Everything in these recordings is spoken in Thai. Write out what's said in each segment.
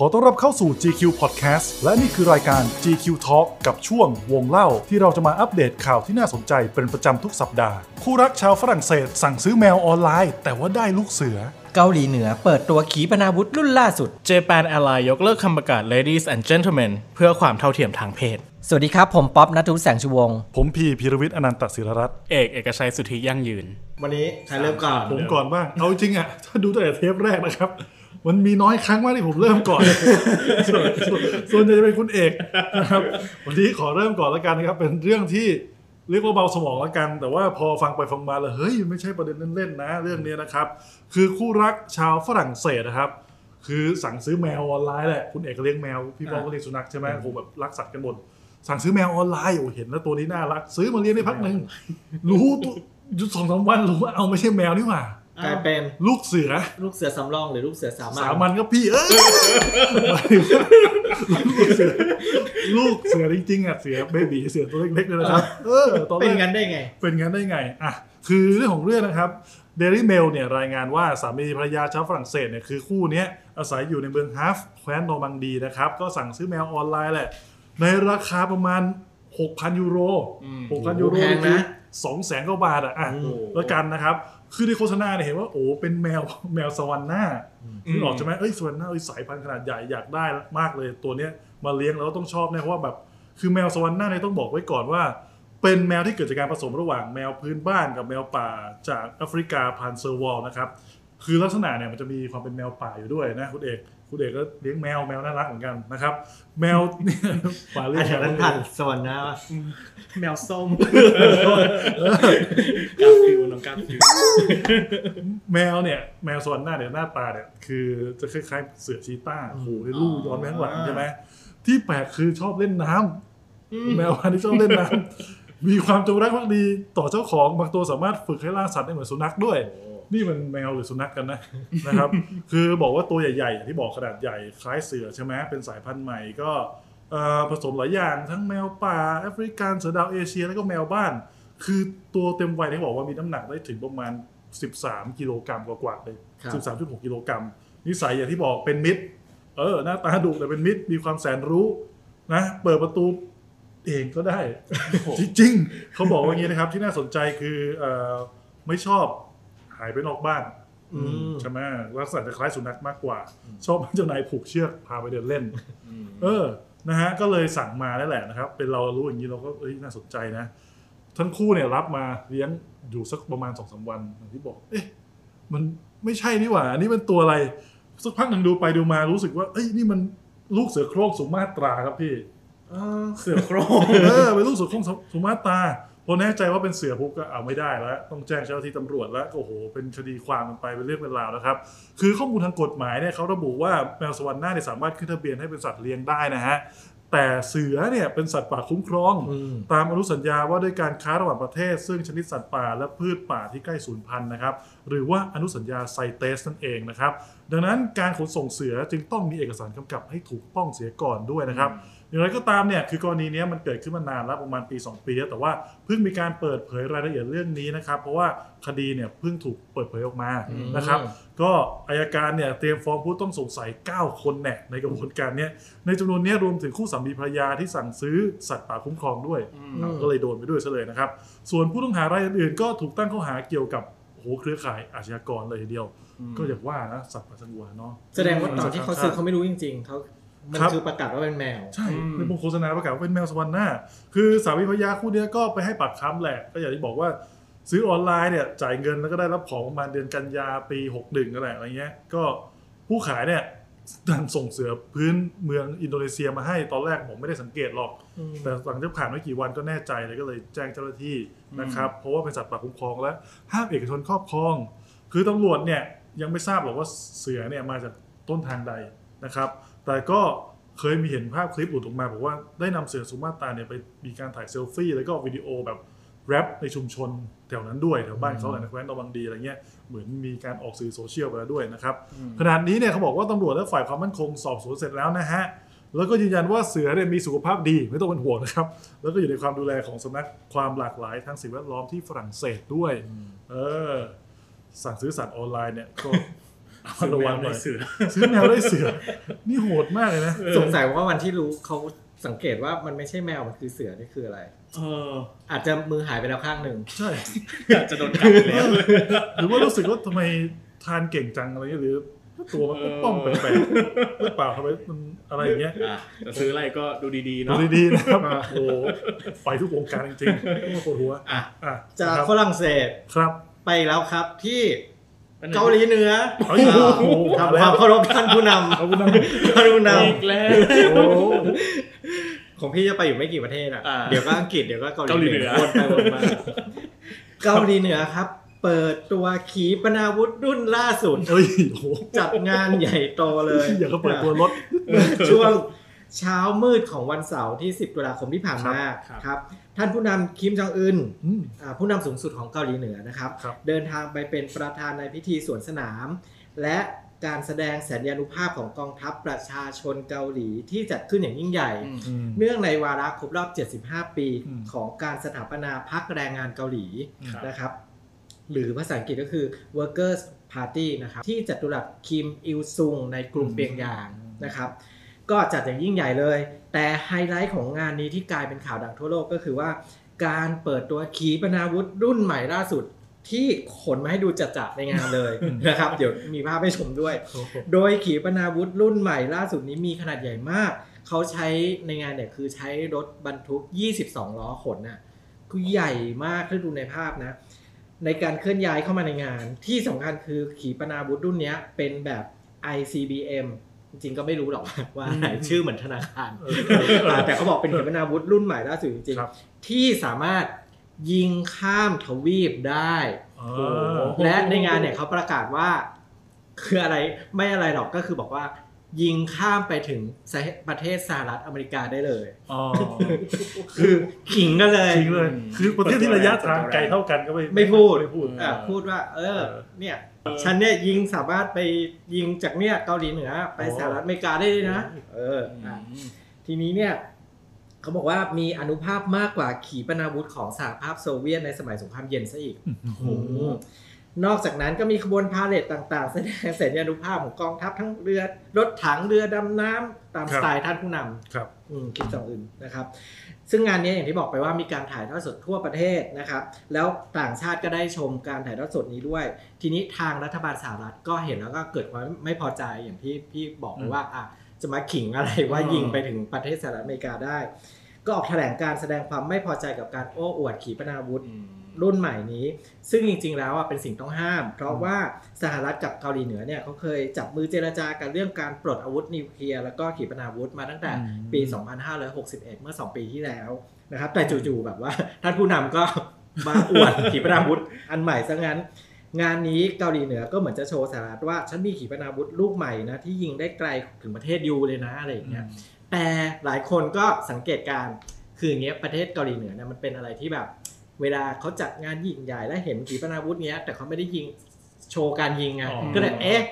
ขอต้อนรับเข้าสู่ GQ Podcast และนี่คือรายการ GQ Talk กับช่วงวงเล่าที่เราจะมาอัปเดตข่าวที่น่าสนใจเป็นประจำทุกสัปดาห์ คู่รักชาวฝรั่งเศสสั่งซื้อแมวออนไลน์ แต่ว่าได้ลูกเสือ เกาหลีเหนือเปิดตัวขีปนาวุธรุ่นล่าสุด Japan Air lines ยกเลิกคำประกาศ ladies and gentlemen เพื่อความเท่าเทียมทางเพศ สวัสดีครับ ผมป๊อบนัทวุฒิแสงชูวงศ์ผมพีพีรวิทย์อนันตศิรรัตน์เอกเอกชัยสุทธิยั่งยืน วันนี้ใครเริ่มก่อนผมก่อนบ้างเอาจริงอะถ้าดูตั้งแต่เทปแรกนะครับ มันมีน้อยครั้งมากที่ผมเริ่มก่อนส่วนส่วนส่วนใหญ่จะเป็นคุณเอกนะครับ วันนี้ขอเริ่มก่อนแล้วกันนะครับ เป็นเรื่องที่เรียกว่าเบาสมองแล้วกัน แต่ว่าพอฟังไปฟังมาแล้วเฮ้ยมันไม่ใช่ประเด็นเล่นๆนะ เรื่องนี้นะครับ คือคู่รักชาวฝรั่งเศสนะครับคือสั่งซื้อแมวออนไลน์แหละ คุณเอกก็เลี้ยงแมว พี่ป้องก็เลี้ยงสุนัขใช่ไหมคงแบบรักสัตว์กันหมด สั่งซื้อแมวออนไลน์โอ้เห็นแล้วตัวนี้น่ารัก ซื้อมาเลี้ยงได้พักหนึ่งรู้ตัวหยุดสองสามวันรู้ว่าเอาไม่ใช่แมวนี่หว่า กลายเป็นลูกเสือ ลูกเสือสำรองหรือลูกเสือสามัญสามัญก็พี่เอ้ยลูกเสือลูกเสือจริงๆอะเสือเบบีเสือตัวเล็กๆเลยนะครับเออตอนแรเป็นกกันได้ไง เป็นงั้นได้ไงอะคือเรื่องของเรื่องนะครับเดลี่เมลเนี่ยรายงานว่าสามีภรรยาชาวฝรั่งเศสเนี่ยคือคู่เนี้ยอาศัยอยู่ในเมืองฮาฟแคว้นโนมังดีนะครับ ก็สั่งซื้อแมวออนไลน์แหละ ในราคาประมาณ 6,000 ยูโร 6,000 ยูโรแพงนะ สองแสนกว่าบาทอะอะโอ้โหแล้วกันนะครับ คือในโฆษณาเนี่ยเห็นว่าโอ้เป็นแมวแมวสวรรค์หน้าคือออกใช่ไหมเอ้ยสวรรค์หน้าเอ้ยสายพันธุ์ขนาดใหญ่อยากได้มากเลยตัวเนี้ยมาเลี้ยงแล้วต้องชอบแน่เพราะว่าแบบคือแมวสวรรค์หน้าเนี่ยต้องบอกไว้ก่อนว่า เป็นแมวที่เกิดจากการผสมระหว่างแมวพื้นบ้านกับแมวป่าจากแอฟริกาพันธุ์ serval นะครับ คือลักษณะเนี่ยมันจะมีความเป็นแมวป่าอยู่ด้วยนะคุณเอกคุณเอกก็เลี้ยงแมวแมวน่ารักเหมือนกันนะครับ แมวเนี่ยป่าเลี้ยอังนนั้นผ่านสวรรค์นะวะแมวส้มกาฟิวน้องกาฟิวแมวเนี่ยแมวสวรรค์หน้าเนี่ยหน้าตาเนี่ยคือจะคล้ายๆเสือชีต้าโอ้โหให้ลูกย้อนไปข้างหลังใช่ไหมที่แปลกคือชอบเล่นน้ำแมวพันธุ์ที่ชอบเล่นน้ำมีความจงรักภักดีต่อเจ้าของบางตัวสามารถฝึกให้ล่าสัตว์ได้เหมือนสุนัขด้วย นี่มันแมวหรือสุนัขกันนะนะครับ คือบอกว่าตัวใหญ่ๆอย่างที่บอกขนาดใหญ่คล้ายเสือใช่ไหมเป็นสายพันธุ์ใหม่ก็เอ่อผสมหลายอย่างทั้งแมวป่าแอฟริกันเสือดาวเอเชียแล้วก็แมวบ้าน คือตัวเต็มวัยที่บอกว่ามีน้ำหนักได้ถึงประมาณ 13 กิโลกรัมกว่าๆเลย13.6กิโลกรัมนิสัยอย่างที่บอกเป็นมิตร เออหน้าตาดุแต่เป็นมิตรมีความแสนรู้นะเปิดประตูเองก็ได้จริงๆเขาบอกว่าอย่างนี้นะครับที่น่าสนใจคือเออไม่ชอบ หายไปนอกบ้านอืมใช่ไหมลักษณะจะคล้ายสุนัขมากกว่า ชอบให้เจ้านายผูกเชือกพาไปเดินเล่น เออนะฮะก็เลยสั่งมาได้แหละนะครับ เป็นเรารู้อย่างนี้เราก็เอ้ยน่าสนใจนะ ทั้งคู่เนี่ยรับมาเลี้ยงอยู่สักประมาณสองสามวันอย่างที่บอก เอ๊ะมันไม่ใช่นี่หว่าอันนี้เป็นตัวอะไร สักพักหนึ่งดูไปดูมารู้สึกว่า เอ้ยนี่มันลูกเสือโคร่งสุมาตราครับพี่เสือโครงเออเป็นลูกเสือโคร่งสุมาตรา พอแน่ใจว่าเป็นเสือปุ๊บก็เอาไม่ได้แล้ว ต้องแจ้งเจ้าหน้าที่ตำรวจแล้วโอ้โห เป็นคดีความกันไปเป็นเรื่องเป็นราวนะครับ คือข้อมูลทางกฎหมายเนี่ยเขาระบุว่าแมวสวรรค์หน้าเนี่ยสามารถขึ้นทะเบียนให้เป็นสัตว์เลี้ยงได้นะฮะแต่เสือเนี่ยเป็นสัตว์ป่าคุ้มครอง ตามอนุสัญญาว่าด้วยการค้าระหว่างประเทศ ซึ่งชนิดสัตว์ป่าและพืชป่าที่ใกล้สูญพันธุ์นะครับ หรือว่าอนุสัญญาไซเตสนั่นเองนะครับ ดังนั้นการขนส่งเสือจึงต้องมีเอกสารกำกับให้ถูกต้องเสียก่อนด้วยนะครับ อย่างไรก็ตามเนี่ยคือกรณีเนี้ยมันเกิดขึ้นมานานแล้วประมาณปี 2 ปีแล้วแต่ว่าเพิ่งมีการเปิดเผยรายละเอียดเรื่องนี้นะครับเพราะว่าคดีเนี่ยเพิ่งถูกเปิดเผยออกมานะครับก็อายการเนี่ยเตรียมฟ้องผู้ต้องสงสัย 9 คนแน่ในกระบวนการเนี้ยในจำนวนเนี้ยรวมถึงคู่สามีภรรยาที่สั่งซื้อสัตว์ป่าคุ้มครองด้วยก็เลยโดนไปด้วยซะเลยนะครับส่วนผู้ต้องหารายอื่นๆก็ถูกตั้งข้อหาเกี่ยวกับโอ้โหเครือข่ายอาชญากรเลยทีเดียว ก็อย่างว่านะสัตว์ป่าสงวนเนาะแสดงว่าตอนที่เขาซื้อเขาไม่รู้จริง ๆเขา มันครับคือประกาศว่าเป็นแมว ใช่ในวงโฆษณาประกาศว่าเป็นแมวสวรรค์หน้า คือสามีภรรยาคู่เนี้ยก็ไปให้ปากคำแหละ ก็อย่างที่บอกว่าซื้อออนไลน์เนี่ยจ่ายเงินแล้วก็ได้รับของประมาณเดือนกันยาปี61นั่นแหละอะไรเงี้ย ก็ผู้ขายเนี่ยดันส่งเสือพื้นเมืองอินโดนีเซียมาให้ตอนแรกผมไม่ได้สังเกตหรอก แต่หลังจากผ่านไม่กี่วันก็แน่ใจเลยก็เลยแจ้งเจ้าหน้าที่นะครับ เพราะว่าเป็นสัตว์ป่าคุ้มครองและห้ามเอกชนครอบครอง คือตำรวจเนี่ยยังไม่ทราบหรอกว่าเสือเนี่ยมาจากต้นทางใดนะครับ แต่ก็เคยมีเห็นภาพคลิปหลุดออกมาบอกว่าได้นำเสือสุมาตราเนี่ยไปมีการถ่ายเซลฟี่ แล้วก็วิดีโอแบบแรปในชุมชนแถวนั้นด้วยแถวบ้านเขาแหละในแคว้นตะวังดีอะไรเงี้ยเหมือนมีการออกสื่อโซเชียลไปแล้วด้วยนะครับขณะนี้เนี่ยเขาบอกว่าตำรวจและฝ่ายความมั่นคงสอบสวนเสร็จแล้วนะฮะแล้วก็ยืนยันว่าเสือเนี่ยมีสุขภาพดีไม่ต้องเป็นห่วงนะครับ แล้วก็อยู่ในความดูแลของสำนักความหลากหลายทางสิ่งแวดล้อมที่ฝรั่งเศสด้วย เออสั่งซื้อสัตว์ออนไลน์เนี่ยก็ เอาระวังหน่อยเสือซื้อแมวได้เสือ นี่โหดมากเลยนะ สงสัยว่าวันที่รู้เขาสังเกตว่ามันไม่ใช่แมวมันคือเสือนี่คืออะไร เออ อาจจะมือหายไปแล้วข้างหนึ่งใช่อาจจะโดนกัดแล้ว หรือว่ารู้สึกว่าทำไมทานเก่งจังอะไรเงี้ยหรือตัวมันก็ป้อมแปลกๆหรือเปล่าทำไมมันอะไรอย่างเงี้ยอะจะซื้ออะไรก็ดูดีๆดูเนาะดีๆนะครับโอ้โหไปทุกวงการจริงๆต้องปวดหัวอะอะจากครับฝรั่งเศสครับ ไปแล้วครับที่ เกาหลีเหนือเฮ้ยโอ้โหทำความเคารพท่านผู้นเอาคุณนำท่านผู้นอีกแล้วำโอ้โหำของพี่จะไปอยู่ไม่กี่ประเทศอะอ่าเดี๋ยวก็อังกฤษเดี๋ยวก็เกาหเกาหลีลีเหนือวนไปวนมาเกาหลีเหนือครับ เปิดตัวขีปนาวุธรุ่นล่าสุดเฮ้ยโอ้โหจัดงานใหญ่โตเลย อยากเขาเปิดตัวรถช่วง เช้ามืดของวันเสาร์ที่ 10 ตุลาคมที่ผ่านมาครับครับท่านผู้นำคิมจองอึนอืมอ่าผู้นำสูงสุดของเกาหลีเหนือนะครับครับเดินทางไปเป็นประธานในพิธีสวนสนาม และการแสดงสัญญานุภาพของกองทัพประชาชนเกาหลีที่จัดขึ้นอย่างยิ่งใหญ่อืมอืมเนื่องในวาระครบรอบ 75 ปีอืมของการสถาปนาพรรคแรงงานเกาหลีครับนะครับ หรือภาษาอังกฤษก็คือ Workers Party นะครับที่จัตุรัสคิมอิลซุงในกรุงอืมเปียงยางนะครับ ก็จัดอย่างยิ่งใหญ่เลย แต่ไฮไลท์ของงานนี้ที่กลายเป็นข่าวดังทั่วโลกก็คือว่า การเปิดตัวขีปนาวุธรุ่นใหม่ล่าสุดที่ขนมาให้ดูจัดๆในงานเลยนะครับ เดี๋ยวมีภาพให้ชมด้วยโอ้โหโดยขีปนาวุธรุ่นใหม่ล่าสุดนี้มีขนาดใหญ่มาก เขาใช้ในงานเนี่ยคือใช้รถบรรทุก 22 ล้อขนน่ะคือใหญ่มากถ้าดูในภาพนะ ในการเคลื่อนย้ายเข้ามาในงาน ที่สำคัญคือขีปนาวุธรุ่นเนี้ยเป็นแบบ ICBM จริงๆก็ไม่รู้หรอกว่าอะไรชื่อเหมือนธนาคารเออเออเอออ่าแต่เขาบอกเป็นขีปนาวุธรุ่นใหม่ล่าสุดจริงครับๆที่สามารถยิงข้ามทวีปได้อ่าและในงานเนี่ยเขาประกาศว่า คืออะไรไม่อะไรหรอกก็คือบอกว่า ยิงข้ามไปถึงประเทศสหรัฐอเมริกาได้เลยอ๋อคือขิงกันเลยจริงเลยคือประเทศที่ระยะทางไกลเท่ากันก็ไม่ไม่พูดไม่พูดอะพูดว่า เออเออเนี่ย ฉันเนี่ยยิงสามารถไปยิงจากเนี่ยเกาหลีเหนือไปโอ้สหรัฐอเมริกาได้เลยนะ เอออะทีนี้เนี่ยเขาบอกว่ามีอนุภาพมากกว่าขีปนาวุธของสหภาพโซเวียตในสมัยสงครามเย็นซะอีก โอ้โห นอกจากนั้นก็มีขบวนพาเหรดต่างๆ แสดงสัญญานุภาพของกองทัพทั้งเรือรถถังเรือดำน้ำตามครัสบไตล์ท่านผู้นำครับ อืมคิมจองอึนนะครับ ซึ่งงานนี้อย่างที่บอกไปว่ามีการถ่ายทอดสดทั่วประเทศนะครับ แล้วต่างชาติก็ได้ชมการถ่ายทอดสดนี้ด้วย ทีนี้ทางรัฐบาลสหรัฐก็เห็นแล้วก็เกิดความไม่พอใจอย่างที่พี่บอกไปว่าอะจะมาขิงอะไรว่ายิงไปถึงประเทศสหรัฐอเมริกาได้ ก็ออกแถลงการแสดงความไม่พอใจกับการโอ้อวดขีปนาวุธ รุ่นใหม่นี้ ซึ่งจริง ๆ แล้วอะเป็นสิ่งต้องห้าม เพราะว่าสหรัฐกับเกาหลีเหนือเนี่ยเขาเคยจับมือเจรจากันเรื่องการปลดอาวุธนิวเคลียร์แล้วก็ขีปนาวุธมาตั้งแต่อืมปี 2561 เมื่อ 2 ปีที่แล้วนะครับ แต่จู่ๆแบบว่าท่านผู้นำก็มาอวดขีปนาวุธอันใหม่ซะงั้น งานนี้เกาหลีเหนือก็เหมือนจะโชว์สหรัฐว่าฉันมีขีปนาวุธลูกใหม่นะที่ยิงได้ไกลถึงประเทศยูเลยนะอะไรอย่างเงี้ยแต่หลายคนก็สังเกตการณ์คืออย่างเงี้ยประเทศเกาหลีเหนือเนี่ยมันเป็นอะไรที่แบบ เวลาเขาจัดงานยิ่งใหญ่แล้วเห็นขีปนาวุธเนี้ย แต่เขาไม่ได้ยิงโชว์การยิงไงอ๋อก็เลยเอ๊ะ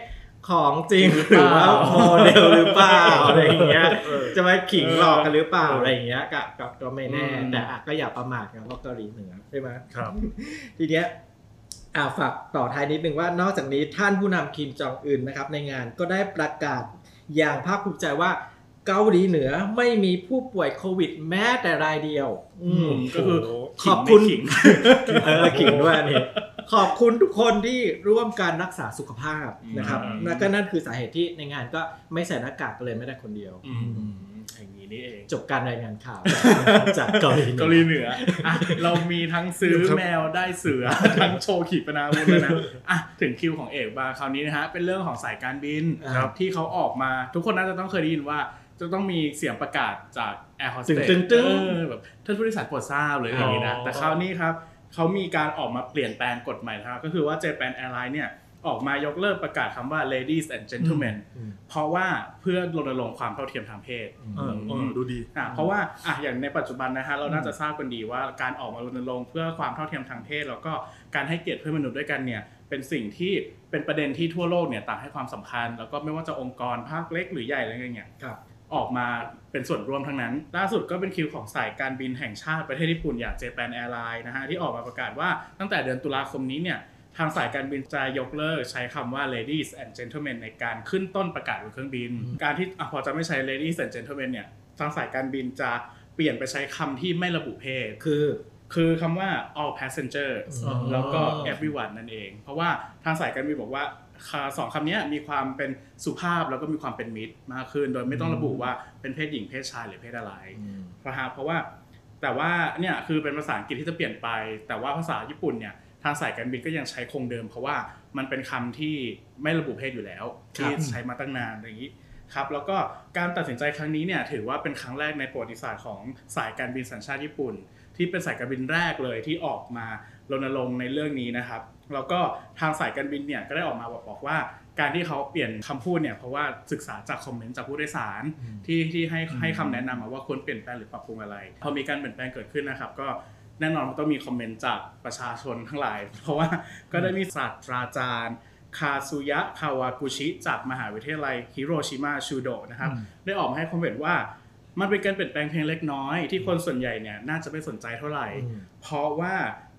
ของจริงหรือว่าโมเดลหรือเปล่าอะไรอย่างเงี้ยเออจะมาขิงหลอกกันหรือเปล่าเออออะไรอย่างเงี้ยก็ก็ก็ไม่แน่อืมแต่อะก็อย่าประมาทกันเพราะเกาหลีเหนือใช่ไหมครับ ทีเนี้ยอ่าฝากต่อท้ายนิดนึงว่านอกจากนี้ท่านผู้นำคิมจองอึนนะครับ ในงานก็ได้ประกาศอย่างภาคภูมิใจว่า เกาหลีเหนือไม่มีผู้ป่วยโควิดแม้แต่รายเดียว อืมก็คือโอ้โหขอบคุณขิงเออขิงด้วยอันนี่ขอบคุณทุกคนที่ร่วมการรักษาสุขภาพนะครับอืมนั่นก็นั่นคือสาเหตุที่ในงานก็ไม่ใส่หน้ากากกันเลยไม่ได้คนเดียวอืมอย่างนี้นี่เองจบการรายงานข่าวจากเกาหลีเหนือเกาหลีเหนืออะเรามีทั้งซื้อแมวได้เสือทั้งโชว์ขีปนาวุธเลยนะอะถึงคิวของเอกบ้างคราวนี้นะฮะเป็นเรื่องของสายการบินครับที่เขาออกมา ทุกคนน่าจะต้องเคยได้ยินว่า จะต้องมีเสียงประกาศจากแอร์โฮสเตสตึงตึงตึงแบบท่านผู้โดยสารโปรดทราบเลยอย่างนี้นะอ๋อแต่คราวนี้ครับเขามีการออกมาเปลี่ยนแปลงกฎใหม่นะครับก็คือว่า Japan Airlines เนี่ยออกมายกเลิกประกาศคำว่า ladies and gentlemen อืมเพราะว่าเพื่อรณรงค์ความเท่าเทียมทางเพศเออเออดูดีอะเพราะว่าอะอย่างในปัจจุบันนะฮะเราน่าจะทราบกันดีว่าการออกมารณรงค์เพื่อความเท่าเทียมทางเพศ แล้วก็การให้เกียรติเพื่อนมนุษย์ด้วยกันเนี่ยเป็นสิ่งที่เป็นประเด็นที่ทั่วโลกเนี่ยต่างให้ความสำคัญ แล้วก็ไม่ว่าจะองค์กรภาคเล็กหรือใหญ่อะไรเงี้ยครับ ออกมาเป็นส่วนร่วมทั้งนั้น ล่าสุดก็เป็นคิวของสายการบินแห่งชาติประเทศญี่ปุ่นอย่าง Japan Airlines นะฮะที่ออกมาประกาศว่าตั้งแต่เดือนตุลาคมนี้เนี่ยทางสายการบินจะยกเลิกใช้คำว่า ladies and gentlemen ในการขึ้นต้นประกาศบนเครื่องบิน การที่อะพอจะไม่ใช้ ladies and gentlemen เนี่ยทางสายการบินจะเปลี่ยนไปใช้คำที่ไม่ระบุเพศคือ คือคำว่า all passengers อ๋อแล้วก็ everyone นั่นเอง เพราะว่าทางสายการบินบอกว่าคา สองคำเนี้ยมีความเป็นสุภาพแล้วก็มีความเป็นมิตรมากขึ้น โดยไม่ต้องระบุว่าเป็นเพศหญิงเพศชายหรือเพศอะไรนะฮะเพราะว่าแต่ว่าเนี่ยคือเป็นภาษาอังกฤษที่จะเปลี่ยนไป แต่ว่าภาษาญี่ปุ่นเนี่ยทางสายการบินก็ยังใช้คงเดิม เพราะว่ามันเป็นคำที่ไม่ระบุเพศอยู่แล้วที่ใช้มาตั้งนานอย่างนี้ครับแล้วก็การตัดสินใจครั้งนี้เนี่ยถือว่าเป็นครั้งแรกในประวัติศาสตร์ของสายการบินสัญชาติญี่ปุ่น ที่เป็นสายการบินแรกเลยที่ออกมา รณรงค์ในเรื่องนี้นะครับ แล้วก็ทางสายการบินเนี่ยก็ได้ออกมาบอกบอกว่า การที่เขาเปลี่ยนคำพูดเนี่ยเพราะว่าศึกษาจากคอมเมนต์จากผู้โดยสารที่ที่ให้ให้คำแนะนำมาว่าควรเปลี่ยนแปลงหรือปรับปรุงอะไร พอมีการเปลี่ยนแปลงเกิดขึ้นนะครับ ก็แน่นอนมันต้องมีคอมเมนต์จากประชาชนทั้งหลาย เพราะว่าก็ได้มีศาสตราจารย์คาซุยะคาวากุชิจากมหาวิทยาลัยฮิโรชิมาชูโดะนะครับได้ออกมาให้ความเห็นว่ามันเป็นการเปลี่ยนแปลงเพียงเล็กน้อยที่คนส่วนใหญ่เนี่ยน่าจะไม่สนใจเท่าไหร่อืมเพราะว่า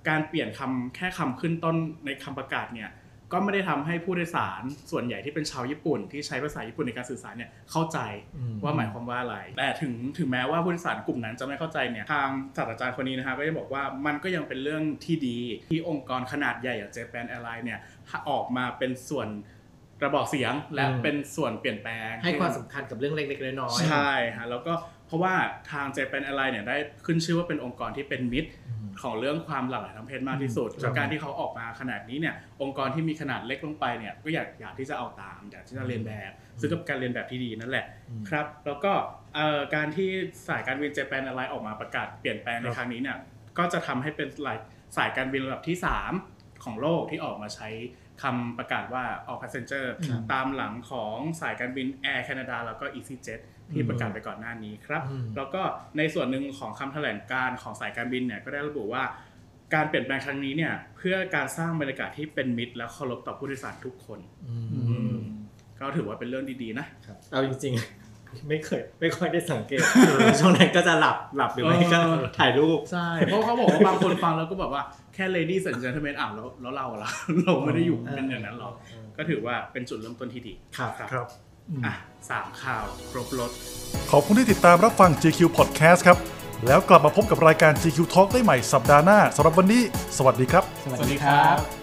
การเปลี่ยนคำแค่คำขึ้นต้นในคำประกาศเนี่ยก็ไม่ได้ทำให้ผู้โดยสารส่วนใหญ่ที่เป็นชาวญี่ปุ่น ที่ใช้ภาษาญี่ปุ่นในการสื่อสารเนี่ยเข้าใจอืมว่าหมายความว่าอะไร แต่ถึงถึงแม้ว่าผู้โดยสารกลุ่มนั้นจะไม่เข้าใจเนี่ยทางศาสตราจารย์คนนี้นะครับก็จะบอกว่ามันก็ยังเป็นเรื่องที่ดีที่องค์กรขนาดใหญ่อย่าง Japan Airlines เนี่ยออกมาเป็นส่วนกระบอกเสียงและอืมเป็นส่วนเปลี่ยนแปลง ให้ความสำคัญกับเรื่องเล็กๆน้อยๆใช่ฮะแล้วก็เพราะว่าทาง Japan Airlines เนี่ยได้ขึ้นชื่อว่าเป็นองค์กรที่เป็นมิตร ของเรื่องความหลากหลายทางเพศมากที่สุดอืมจากการที่เขาออกมาขนาดนี้เนี่ยองค์กรที่มีขนาดเล็กลงไปเนี่ยก็อยากอยากที่จะเอาตามอยากที่จะเรียนแบบซึ่งก็เป็นการเรียนแบบที่ดีนั่นแหละอืมครับ แล้วก็เอ่อการที่สายการบิน Japan Airlines ออกมาประกาศเปลี่ยนแปลงในครับครั้งนี้เนี่ยก็จะทำให้เป็นสายสายการบินระดับที่ 3 ของโลกที่ออกมาใช้ คำประกาศว่า all passenger ครับตามหลังของสายการบิน Air Canada แล้วก็ EasyJet ที่ประกาศไปก่อนหน้านี้ครับอืมแล้วก็ในส่วนหนึ่งของคำแถลงการของสายการบินเนี่ยก็ได้ระบุว่าการเปลี่ยนแปลงครั้งนี้เนี่ยเพื่อการสร้างบรรยากาศที่เป็นมิตร และเคารพต่อผู้โดยสารทุกคนอืมก็ถือว่าเป็นเรื่องดีๆนะครับเอาจริงๆ ไม่เคย ไม่ค่อยได้สังเกตช่วงนั้นก็จะหลับหลับหรือไม่ก็เออถ่ายรูปใช่เพราะเขาบอกว่าบางคนฟังแล้วก็แบบว่าแค่ ladies and gentlemen อะแล้วแล้วเราล่ะเราไม่ได้อยู่เป็นอย่างนั้นหรอกก็ถือว่าเป็นจุดเริ่มต้นที่ดีครับครับอะสามข่าวครบรถขอบคุณที่ติดตามรับฟัง GQ Podcast ครับ แล้วกลับมาพบกับรายการ GQ Talk ได้ใหม่สัปดาห์หน้าสำหรับวันนี้ สวัสดีครับ สวัสดีครับ